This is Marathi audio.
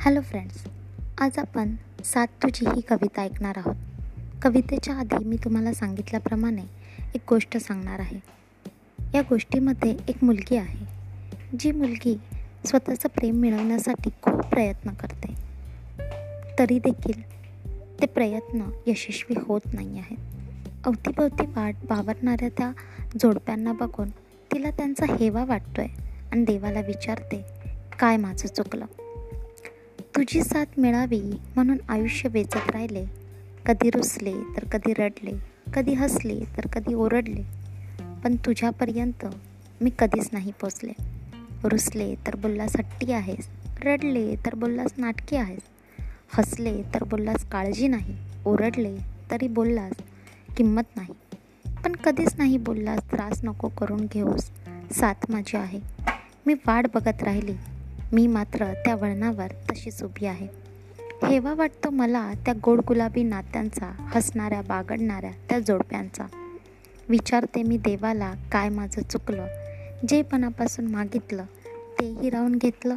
हॅलो फ्रेंड्स आज आपण सात तुझी ही कविता ऐकणार आहोत. कवितेच्या आधी मी तुम्हाला सांगितल्याप्रमाणे एक गोष्ट सांगणार आहे. या गोष्टीमध्ये एक मुलगी आहे. जी मुलगी स्वतःचं प्रेम मिळवण्यासाठी खूप प्रयत्न करते. तरी देखील ते प्रयत्न यशस्वी होत नाही आहेत. अवतीभवती वाट वावरणाऱ्या त्या जोडप्यांना बघून तिला त्यांचा हेवा वाटतोय आणि देवाला विचारते काय माझं चुकलं? तुझी साथ मिळावी म्हणून आयुष्य वेचत राहिले. कधी रुसले तर कधी रडले कधी हसले तर कधी ओरडले. पण तुझ्यापर्यंत मी कधीच नाही पोचले. रुसले तर बोललास हट्टी आहेस रडले तर बोललास नाटकी आहेस. हसले तर बोललास काळजी नाही ओरडले तरी बोललास किंमत नाही. पण कधीच नाही बोललास त्रास नको करून घेऊस साथ माझी आहे. मी वाट बघत राहिली मी मात्र त्या वळणावर तशीच उभी आहे. हेवा वाटतो मला त्या गोड गुलाबी नात्यांचा हसणाऱ्या बागडणाऱ्या त्या जोडप्यांचा. विचारते मी देवाला काय माझं चुकलं जे पणापासून मागितलं तेही राहून घेतलं?